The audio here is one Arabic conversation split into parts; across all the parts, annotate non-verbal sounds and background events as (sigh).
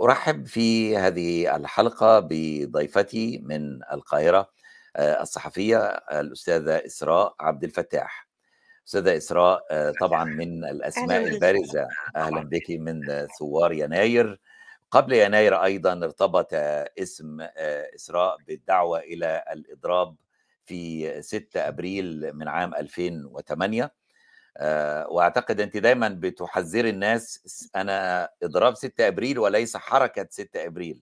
أرحب في هذه الحلقة بضيفتي من القاهرة آه، الصحفية الأستاذة إسراء عبد الفتاح. أستاذة إسراء آه، طبعا من بك. البارزة. أهلا بك من ثوار يناير. قبل يناير أيضا ارتبط اسم آه، إسراء بالدعوة إلى الإضراب في 6 أبريل من عام 2008 آه، وأعتقد أنت دايما بتحذري الناس أنا إضراب 6 أبريل وليس حركة 6 أبريل.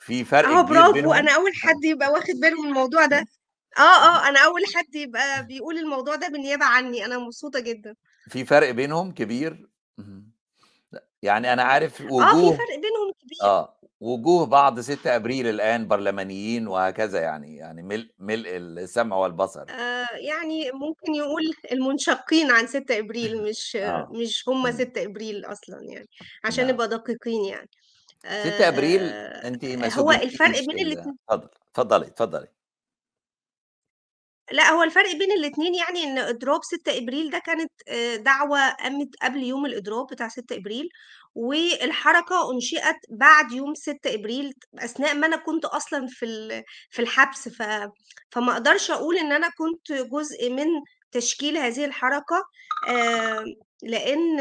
في فرق كبير برافو. بينهم. أنا أول حد يبقى واخد باله من الموضوع ده. آه آه أنا أول حد يبقى بيقول الموضوع ده بالنيابة عني. أنا مبسوطة جدا. في فرق بينهم كبير. يعني أنا عارف آه في وجوه فرق بينهم كبير. آه وجوه بعض 6 أبريل الآن برلمانيين وهكذا يعني يعني ملء ملء السمع والبصر. آه يعني ممكن يقول المنشقين عن 6 أبريل (laughs) مش آه. مش هم مم. 6 أبريل أصلا يعني عشان نعم. نبقى دقيقين يعني. 6 أبريل آه انت ما هو الفرق بين ال- الاتنين. اتفضل اتفضلي اتفضلي. لا هو الفرق بين الاتنين يعني إن إضراب 6 إبريل ده كانت آه، دعوة قامت قبل يوم الإضراب بتاع 6 إبريل والحركة أنشئت بعد يوم 6 إبريل أثناء ما أنا كنت أصلا في في الحبس ف فما أقدرش أقول إن أنا كنت جزء من تشكيل هذه الحركة لأن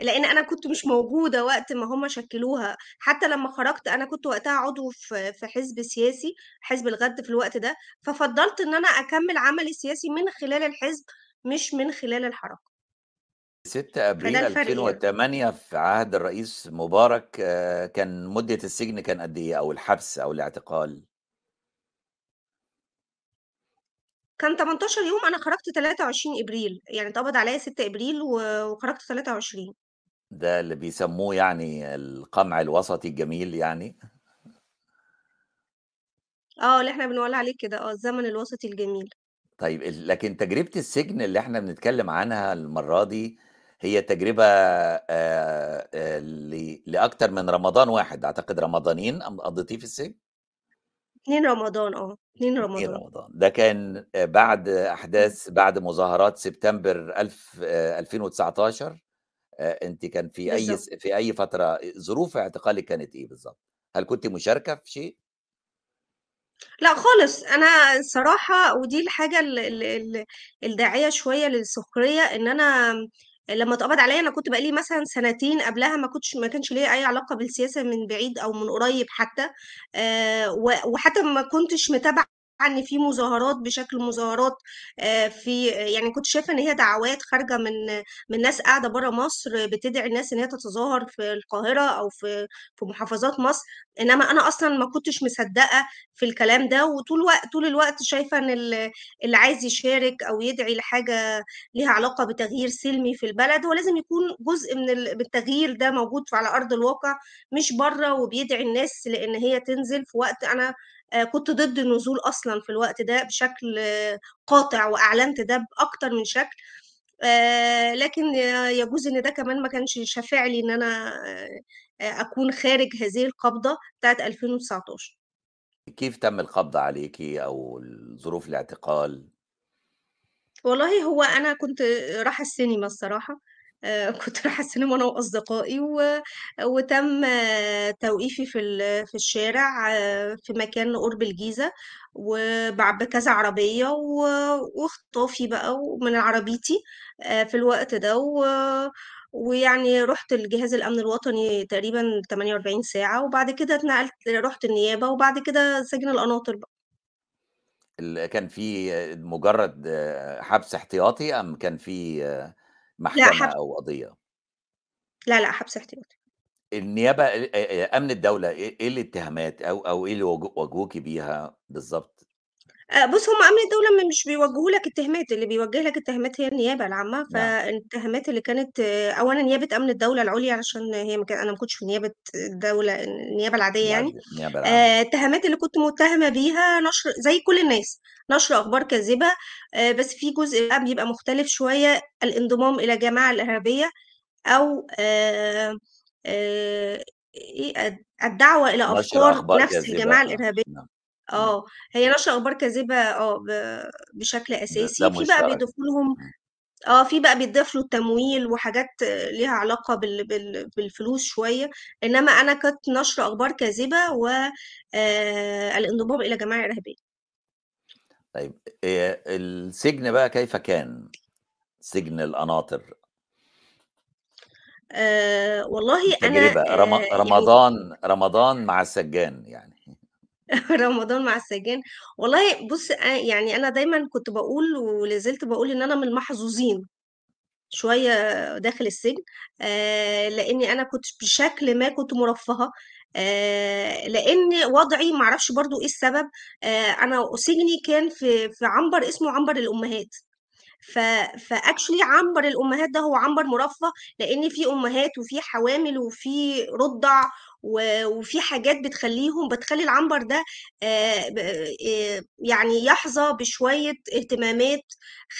لأن أنا كنت مش موجودة وقت ما هم شكلوها. حتى لما خرجت أنا كنت وقتها عضو في في حزب سياسي حزب الغد في الوقت ده. ففضلت إن أنا أكمل عملي السياسي من خلال الحزب مش من خلال الحركة. 6 فده أبريل الفرق يعني. 2008 في عهد الرئيس مبارك آه، كان مدة السجن كان قد إيه؟ أو الحبس أو الاعتقال؟ كان 18 يوم أنا خرجت 23 إبريل يعني اتقبض عليا 6 إبريل و- وخرجت 23 ده اللي بيسموه يعني القمع الوسطي الجميل يعني. آه اللي إحنا بنقول عليه كده آه الزمن الوسطي الجميل. طيب ال- لكن تجربة السجن اللي إحنا بنتكلم عنها المرة دي هي تجربة آه، آه، ل- لأكتر من رمضان واحد أعتقد رمضانين قضيتيه في السجن؟ 2 رمضان آه 2 2 رمضان. رمضان. ده كان آه، بعد أحداث بعد مظاهرات سبتمبر 1000 آه، 2019 آه، أنت كان في أي س- في أي فترة ظروف اعتقالك كانت إيه بالظبط؟ هل كنت مشاركة في شيء؟ لا خالص. أنا الصراحة ودي الحاجة ال- ال- ال- الداعية شوية للسخرية إن أنا لما اتقبض عليا أنا كنت بقالي مثلا سنتين قبلها ما كنتش ما كانش ليا أي علاقة بالسياسة من بعيد أو من قريب حتى آه، وحتى ما كنتش متابعة إن في مظاهرات بشكل مظاهرات آه، في يعني كنت شايفة إن هي دعوات خارجة من من ناس قاعدة بره مصر بتدعي الناس إن هي تتظاهر في القاهرة أو في في محافظات مصر إنما أنا أصلا ما كنتش مصدقة في الكلام ده وطول وقت طول الوقت شايفة إن ال- اللي عايز يشارك أو يدعي لحاجة ليها علاقة بتغيير سلمي في البلد هو لازم يكون جزء من ال- من التغيير ده موجود على أرض الواقع مش بره وبيدعي الناس لإن هي تنزل في وقت أنا كنت ضد النزول أصلا في الوقت ده بشكل آه، قاطع وأعلنت ده بأكتر من شكل آه، لكن يجوز إن ده كمان ما كانش شافع لي إن أنا آه، آه، أكون خارج هذه القبضة بتاعت 2019 كيف تم القبض عليكي أو ظروف الاعتقال؟ والله هو أنا كنت رايحة السينما الصراحة آه، كنت رايحة السينما أنا وأصدقائي و... وتم آه، توقيفي في ال... في الشارع آه، في مكان قرب الجيزة وبكذا عربية و... واخطافي بقى من عربيتي آه، في الوقت ده و... ويعني رحت الجهاز الأمن الوطني تقريبا 48 ساعة وبعد كده اتنقلت رحت النيابة وبعد كده سجن القناطر بقى. كان في مجرد حبس احتياطي أم كان في لا محكمة حبس أو قضية؟ لا لا حبس احتياطي النيابة آآ أمن الدولة إيه إيه الاتهامات أو أو إيه اللي واج واجهوكِ بيها بالضبط؟ آآ بُص، هم أمن الدولة م مش بيوجّهوا لك اتهامات، اللي بيوجّه لك اتهامات هي النيابة العامة، نعم، فالاتهامات اللي كانت أولًا نيابة أمن الدولة العُليا علشان هي ما كان أنا ما كنتش في نيابة الدولة النيابة العادية يعني، العد النيابة العامة، آآ الاتهامات اللي كنت متهمة بيها نشر زي كل الناس، نشر أخبار كاذبة، آآ بس في جزء بقى بيبقى مختلف شوية، الانضمام إلى جماعة الإرهابية أو آآ آآ إيه الدعوة إلى نشر أفكار أخبار نفس كاذبة. الجماعة آه الإرهابية. نعم. آه، هي نشر أخبار كاذبة آه ب بشكل ده, ده أساسي، في بقى مشترك بيضيفوا لهم. آه، في بقى بيتضاف له التمويل وحاجات ليها علاقة بال بال بالفلوس شوية، إنما أنا كانت نشر أخبار كاذبة و آآ الانضمام إلى جماعة إرهابية. طيب السجن بقى كيف كان؟ سجن القناطر. آآ والله التجربة رم آآ يعني رمضان رمضان مع السجان يعني. (laughs) رمضان مع السجان، والله بُص يعني أنا دايمًا كنت باقول ولا زلت باقول إن أنا من المحظوظين شوية داخل السجن، لإني أنا كنت بشكل ما كنت مرفّهة، لإن وضعي ما أعرفش برضه إيه السبب، أنا سجني كان في في عنبر اسمه عنبر الأمهات. ف فactually عنبر الأمهات ده هو عنبر مرفّه، لإن في أمهات وفي حوامل وفي رُضَع وفي حاجات بتخلّيهم بتخلّي العنبر ده ب آآ يعني يحظى بشوية اهتمامات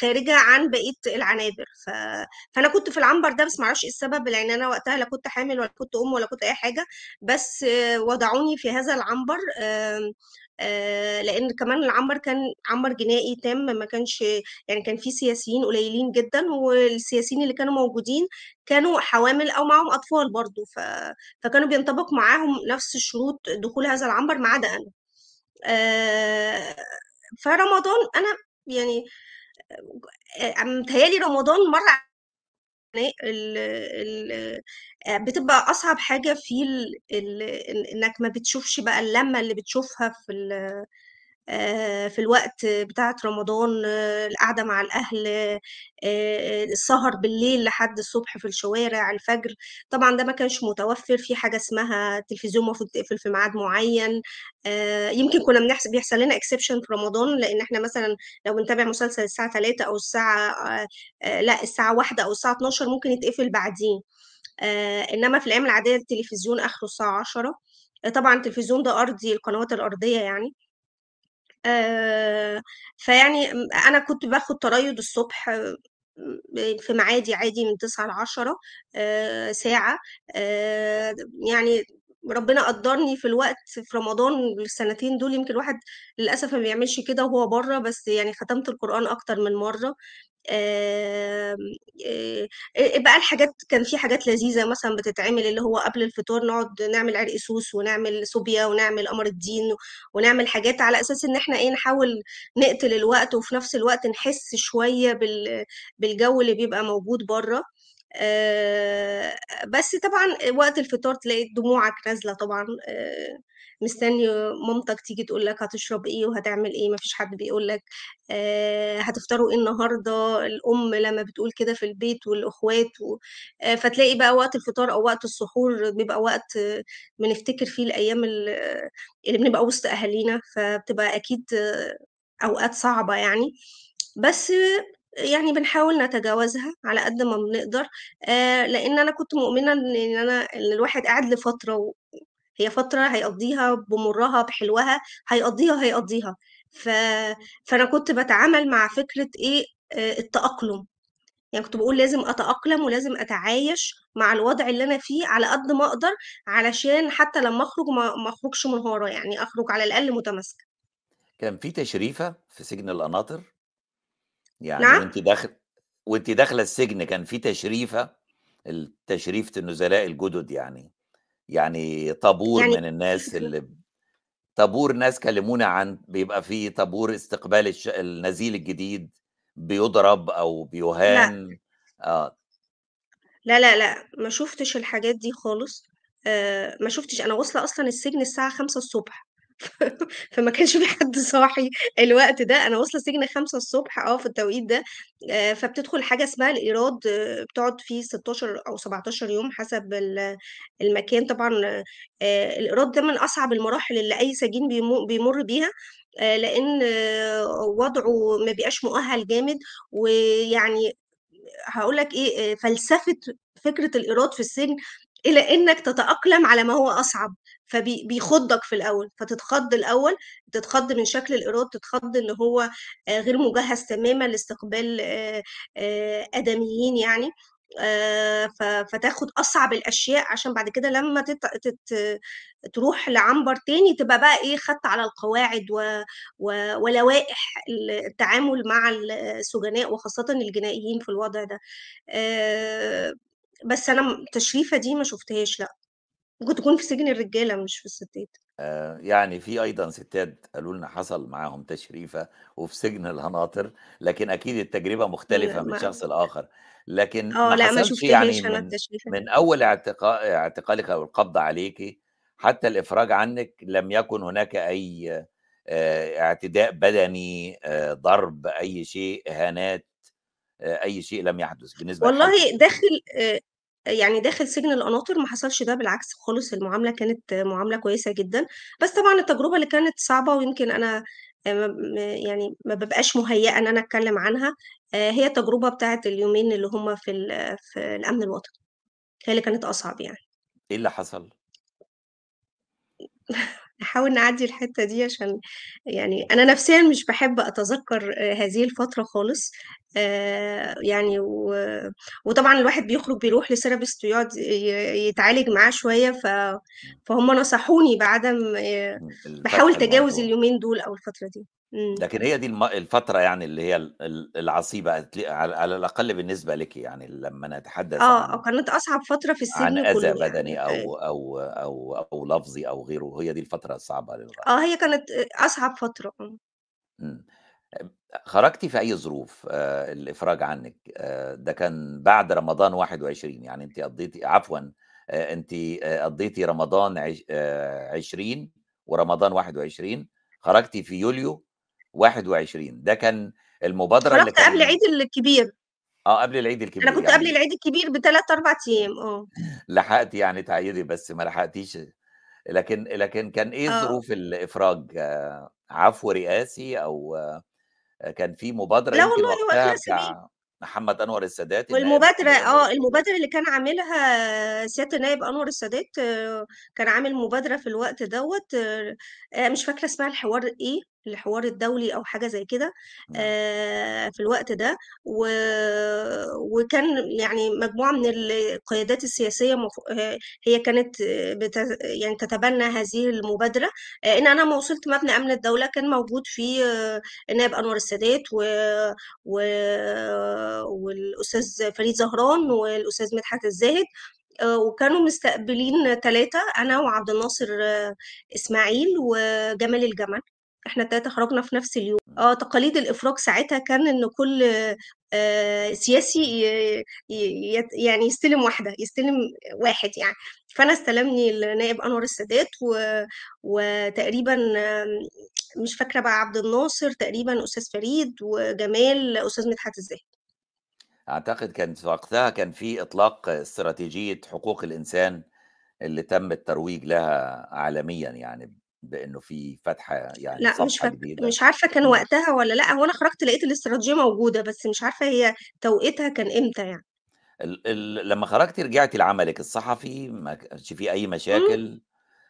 خارجة عن بقية العنابر، فأنا كنت في العنبر ده بس ما أعرفش إيه السبب، لإن أنا وقتها لا كنت حامل ولا كنت أم ولا كنت أي حاجة، بس وضعوني في هذا العنبر آآ لإن كمان العنبر كان عنبر جنائي تام ما كانش يعني كان في سياسيين قليلين جدًا، والسياسيين اللي كانوا موجودين كانوا حوامل أو معاهم أطفال برضه، ف فكانوا بينطبق معاهم نفس شروط دخول هذا العنبر ما عدا أنا. آآ فرمضان أنا يعني آآ متهيأ لي رمضان مَر ال ال آآ بتبقى أصعب حاجة فيه ال ال إن إنك ما بتشوفش بقى اللمة اللي بتشوفها في في الوقت بتاعة رمضان، القعدة مع الأهل، آآ السهر بالليل لحد الصبح في الشوارع، الفجر، طبعًا ده ما كانش متوفر، في حاجة اسمها التلفزيون المفروض تقفل في ميعاد معين، يمكن كنا بنحس بيحصل لنا exception في رمضان، لإن إحنا مثلًا لو بنتابع مسلسل الساعة 15:00 أو الساعة لأ الساعة 13:00 أو الساعة 12:00 ممكن يتقفل بعديه، آآ إنما في الأيام العادية التلفزيون آخره الساعة 22:00 طبعًا التلفزيون ده أرضي، القنوات الأرضية يعني. آآ فيعني م أنا كنت باخد تريُّض الصبح م في ميعادي عادي من 09:00 ل10:00 آآ ساعة، آآ يعني ربنا قدّرني في الوقت في رمضان السنتين دول يمكن الواحد للأسف ما بيعملش كده وهو برّه، بس يعني ختمت القرآن أكتر من مرّة. آآ آآ بقى الحاجات كان في حاجات لذيذة مثلًا بتتعمل، اللي هو قبل الفطار نقعد نعمل عرق سوس ونعمل صوبيا ونعمل قمر الدين ونعمل حاجات على أساس إن إحنا إيه، نحاول نقتل الوقت وفي نفس الوقت نحس بال بالجو اللي بيبقى موجود برّه. آآ بس طبعًا وقت الفطار تلاقي دموعك نازلة طبعًا، آآ مستني مامتك تيجي تقول لك هتشرب إيه وهتعمل إيه، ما فيش حد بيقول لك آآ هتفطروا إيه النهارده، الأم لمّا بتقول كده في البيت والأخوات و فتلاقي بقى وقت الفطار أو وقت السحور بيبقى وقت بنفتكر فيه الأيام ال اللي بنبقى وسط أهالينا، فبتبقى أكيد أوقات صعبة يعني، بس يعني بنحاول نتجاوزها على قد ما بنقدر، آآ لإن أنا كنت مؤمنة إن إن أنا إن الواحد قاعد لفترة و هي فترة هيقضّيها بمُرّها بحلوها، هيقضّيها، هيقضّيها. ف فأنا كنت باتعامل مع فكرة إيه، آآ التأقلم، يعني كنت باقول لازم أتأقلم ولازم أتعايش مع الوضع اللي أنا فيه على قد ما أقدر، علشان حتى لمّا أخرج ما ما أخرجش منهارة، يعني أخرج على الأقل متماسكة. كان في تشريفة في سجن القناطر؟ يعني نعم؟ وأنتِ داخل وأنتِ داخلة السجن كان في تشريفة؟ ال تشريفة النزلاء الجدد يعني، يعني طابور يعني من الناس اللي طابور ناس كلمونا عن بيبقى في طابور استقبال الش النزيل الجديد، بيُضرب لأ. بيُهان، آه. لا، لا، لأ، ما شُفتش الحاجات دي خالص، آآ ما شُفتش أنا واصلة أصلًا السجن الساعة 5:00 (laughs) فما كانش في حد صاحي الوقت ده، أنا واصلة السجن 5:00 آه، في التوقيت ده، آآ فبتدخل حاجة اسمها الإيراد، بتقعد فيه 16 أو 17 يوم حسب ال المكان. طبعًا، آآ الإيراد ده من أصعب المراحل اللي أي سجين بيم بيمُر بيها، لإن وضعه ما بيبقاش مؤهَّل جامد، ويعني هاقول لك إيه، فلسفة فكرة الإيراد في السجن إلى إنك تتأقلم على ما هو أصعب، فبي بيخضك في الأول، فتتخض الأول، تتخض من شكل الإيراد، تتخض إن هو آآ غير مجهّز تمامًا لاستقبال آآ آآ آدميين يعني، آه، فتاخد أصعب الأشياء عشان بعد كده لما. تروح لعنبر تاني تبقى بقى إيه خدت على القواعد. ولوائح التعامل مع السجناء وخاصة الجنائيين في الوضع ده آه، بس أنا تشريفة دي ما شفتهاش لأ. ممكن تكون في سجن الرجالة مش في الستات. آه، يعني في أيضا ستات قالوا لنا حصل معاهم تشريفة وفي سجن الهناطر لكن أكيد التجربة مختلفة لا من ما شخص لآخر. لكن آه ما لأ ما حصلش يعني شفتهاش أنا من التشريفة دي. من أول اعتقا- اعتقالك أو القبض عليك حتى الإفراج عنك لم يكن هناك أي آه، اعتداء بدني آه، ضرب أي شيء اهانات آه، أي شيء لم يحدث بالنسبة والله داخل آه، يعني داخل سجن القناطر ما حصلش ده بالعكس خالص المعاملة كانت معاملة كويسة جدا. بس طبعا التجربة اللي كانت صعبة ويمكن أنا آه، يعني ما ببقاش مهيئة إن أنا أتكلم عنها آه، هي التجربة بتاعت اليومين اللي هم في في الأمن الوطني. هي اللي كانت أصعب يعني. إيه اللي حصل؟ (laughs) نحاول نعدي الحتة دي عشان يعني أنا نفسيا مش بحب أتذكر آه، هذه الفترة خالص آه، يعني و... وطبعا الواحد بيخرج بيروح لسيرابيست ويقعد يتعالج معاه شوية ف... فهم نصحوني بعدم آه، الفتح بحاول تجاوز الموضوع اليومين دول أو الفترة دي. لكن هي دي الفترة يعني اللي هي ال- ال- العصيبة هتلاقي- على الأقل بالنسبة لك يعني لما نتحدث آه آه، عن كانت أصعب فترة في عن السجن أذى كله يعني بدني أو أو أو أو لفظي أو غيره هي دي الفترة الصعبة للغاية. آه هي كانت أصعب فترة آه. إمم. خرجتِ في أي ظروف آآ الإفراج عنِّك؟ آآ ده كان بعد رمضان 21 يعني أنتِ قضيتِ عفوًا آآ أنتِ آآ قضيتِ رمضان عش آآ 20 ورمضان 21 خرجتِ في يوليو 21 ده كان المبادرة اللي خرجت قبل كان عيد الكبير. آه قبل العيد أنا الكبير كنت قبل يعني. العيد الكبير بثلاث أربع أيام آه. لحقتِ يعني تعيّدي بس ما لحقتيش. لكن لكن كان إيه آه. ظروف الإفراج؟ آه، عفو رئاسي أو آآ كان في مبادرة لا والله هو بتاع محمد أنور السادات، أنور آه. المبادرة اللي كان عاملها سيادة النائب أنور السادات آه، كان عامل مبادرة في الوقت دوت آه، آه، مش فاكرة اسمها الحوار إيه. الحوار الدولي أو حاجة زي كده آه، في الوقت ده و... وكان يعني مجموعة من القيادات السياسية مف... هي كانت بت... يعني تتبنى هذه المبادرة آه، إن أنا ما وصلت مبنى أمن الدولة كان موجود فيه النائب أنور السادات و... و... والأستاذ فريد زهران والأستاذ مدحت الزاهد وكانوا مستقبلين ثلاثة أنا وعبد الناصر إسماعيل وجمال الجمل. إحنا التلاتة خرجنا في نفس اليوم. آه تقاليد الإفراج ساعتها كان إن كل آه، سياسي يعني يستلم واحدة يستلم واحد يعني. فأنا استلمني النائب أنور السادات و... وتقريبا مش فاكرة بقى عبد الناصر تقريبا أستاذ فريد وجمال أستاذ مدحت الزاهد. أعتقد كان في وقتها كان في إطلاق استراتيجية حقوق الإنسان اللي تم الترويج لها عالميًا يعني، بإنه في فتح يعني لأ مش صفحة فاك... جديدة. مش عارفة كان إمم. وقتها ولا لأ هو أنا خرجت لقيت الاستراتيجية موجودة بس مش عارفة هي توقيتها كان إمتى يعني ال ال لمّا خرجتِ رجعتِ لعملِك الصحفي، ما كانش في أي مم؟ مشاكل،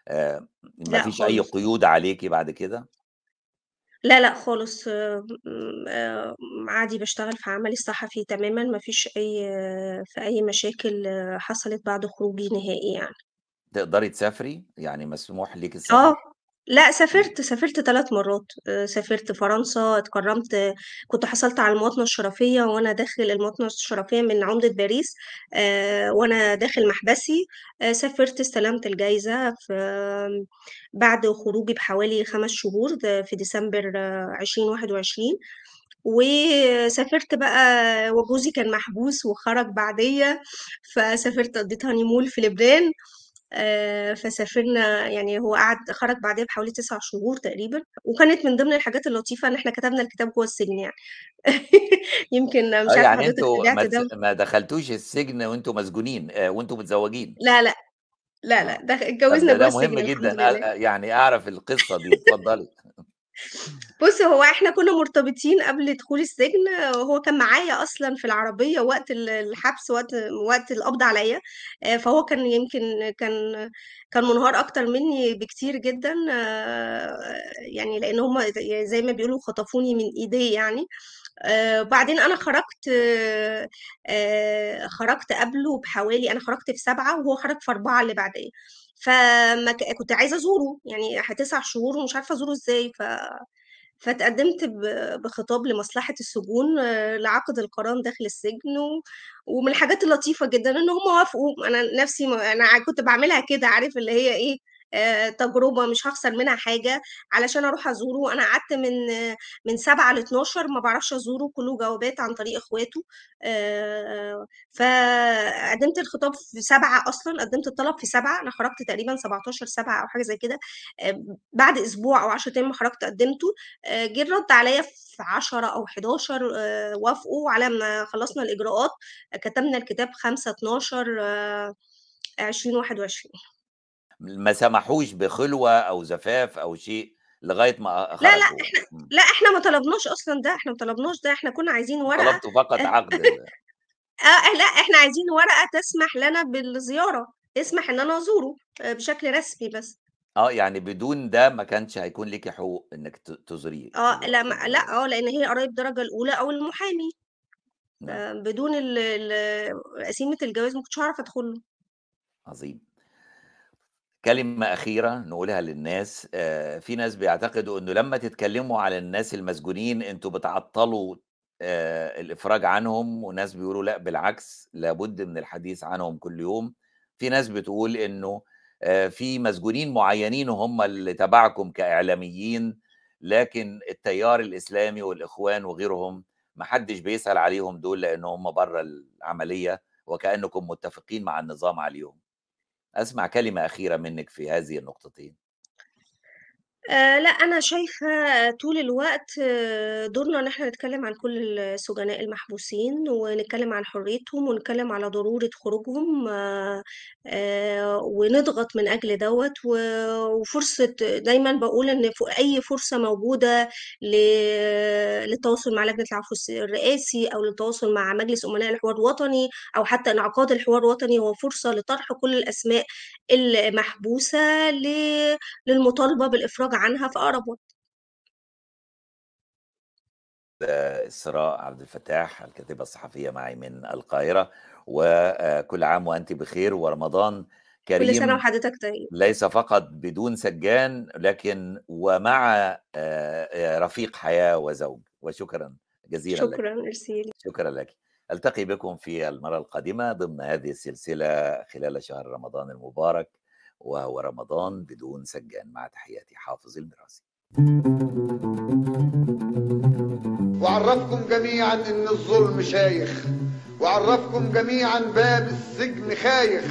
آآ ما لأ فيش أي خالص قيود عليكِ بعد كده؟ لأ لأ خالص آه، م- آه، عادي بشتغل في عملي الصحفي تماما ما فيش أي آه، في أي مشاكل آه، حصلت بعد خروجي نهائي يعني تقدري تسافري؟ يعني مسموح ليكِ آه السفر؟ لا إمم. سافرت سافرت ثلاث مرات. آه، سافرت فرنسا اتكرمت كنت حصلت على المواطنة الشرفية وأنا داخل المواطنة الشرفية من عمدة باريس آه، وأنا داخل محبسي. آه، سافرت استلمت الجايزة في بعد خروجي بحوالي خمس شهور في ديسمبر عشرين واحد وعشرين. وسافرت بقى وجوزي كان محبوس وخرج بعدية فسافرت قضيت هانيمول في لبنان. فسافرنا يعني هو قعد خرج بعدها بحوالي تسع شهور تقريبا وكانت من ضمن الحاجات اللطيفة إن إحنا كتبنا الكتاب جوه السجن يعني (laughs) يمكن آه، مش عارفة يعني حضرتك أنتم ما ده ما دخلتوش السجن وأنتم مسجونين آآ وأنتم متزوجين. لا لا لا لا آه. ده اتجوزنا جوه ده مهم السجن جدًا يعني أعرف القصة دي، اتفضلي. بص هو إحنا كنا مرتبطين قبل دخول السجن وهو كان معايا أصلا في العربية وقت ال- الحبس وقت وقت القبض عليا. آه، فهو كان يمكن كان كان منهار أكتر مني بكتير جدا. آه، يعني لأن هم زي ما بيقولوا خطفوني من إيديه يعني. آه، وبعدين أنا خرجت خرجت قبله بحوالي أنا خرجت في سبعة وهو خرج في أربعة اللي بعدية. فما ك- كنت عايزة أزوره يعني تسع شهور ومش عارفة أزوره إزاي ف فتقدمت بخطاب لمصلحة السجون آه، لعقد القران داخل السجن و... ومن الحاجات اللطيفة جدا إن هم وافقوا. أنا نفسي ما... أنا كنت بعملها كده عارف اللي هي إيه؟ آه، تجربة مش هخسر منها حاجة علشان أروح أزوره. أنا قعدت من من سبعة ل 12 ما بعرفش أزوره كله جوابات عن طريق إخواته. آه، فقدمت الخطاب في سبعة أصلا قدمت الطلب في سبعة. أنا خرجت تقريبا 17 سبعة أو حاجة زي كده. آه، بعد أسبوع أو 10 أيام ما خرجت قدمته. جه الرد عليا في 10 أو 11 آه، وافقوا على ما خلصنا الإجراءات. كتبنا الكتاب 5 12 آه، 2021 ما سمحوش بخلوة أو زفاف أو شيء لغاية ما لا لا إحنا. لا إحنا ما طلبناش أصلا ده إحنا ما طلبناش ده إحنا كنا عايزين ورقة طلبتوا فقط آه عقد. ال... (laughs) آه، لا إحنا عايزين ورقة تسمح لنا بالزيارة تسمح إن أنا أزوره آه، بشكل رسمي بس. آه يعني بدون ده ما كانش هيكون ليكي حقوق إنك ت- تزوري آه لا ما- لا آه لأن هي قرايب درجة الأولى أو المحامي. نعم. آه، بدون قسيمة الجواز ما كنتش هعرف ادخل عظيم. كلمة أخيرة نقولها للناس آه، في ناس بيعتقدوا إنه لما تتكلموا على الناس المسجونين أنتوا بتعطلوا آه، الإفراج عنهم وناس بيقولوا لأ بالعكس لابد من الحديث عنهم كل يوم. في ناس بتقول إنه آه، في مسجونين معينين هم اللي تبعكم كإعلاميين لكن التيار الإسلامي والإخوان وغيرهم محدش بيسأل عليهم دول لأن هم بره العملية وكأنكم متفقين مع النظام عليهم. أسمع كلمة أخيرة منِّك في هذه النقطتين. آه لا أنا شايفة طول الوقت آه، دورنا إن إحنا نتكلم عن كل السجناء المحبوسين ونتكلم عن حريتهم ونتكلم على ضرورة خروجهم آه آه ونضغط من أجل دوت وفرصة دايما بقول إن ف- أي فرصة موجودة للتواصل مع لجنة العفو الرئاسي أو للتواصل مع مجلس أمناء الحوار الوطني أو حتى انعقاد الحوار الوطني هو فرصة لطرح كل الأسماء المحبوسة للمطالبة بالإفراج عنها في أقرب وقت. إسراء عبد الفتاح الكاتبة الصحفية معي من القاهرة، وكل عام وأنتِ بخير ورمضان كل سنة كريم وحضرتك طيب. ليس فقط بدون سجان لكن ومع آآ رفيق حياة وزوج، وشكرًا جزيلًا لكِ. شكرا إرسيلي شكرًا لكِ. ألتقي بكم في المرة القادمة ضمن هذه السلسلة خلال شهر رمضان المبارك، وهو رمضان بدون سجان، مع تحياتي حافظ الميراثي. وعرفكم جميعا إن الظلم شايخ. وعرفكم جميعا باب السجن خايخ.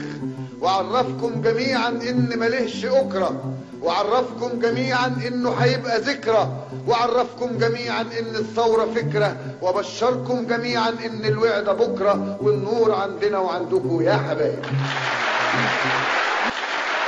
وعرفكم جميعا إن ملهش اكرة. وعرفكم جميعا إنه هيبقى ذكرى. وعرفكم جميعا إن الثورة فكرة. وبشركم جميعا إن الوعد بكرة. والنور عندنا وعندكم يا حبايب.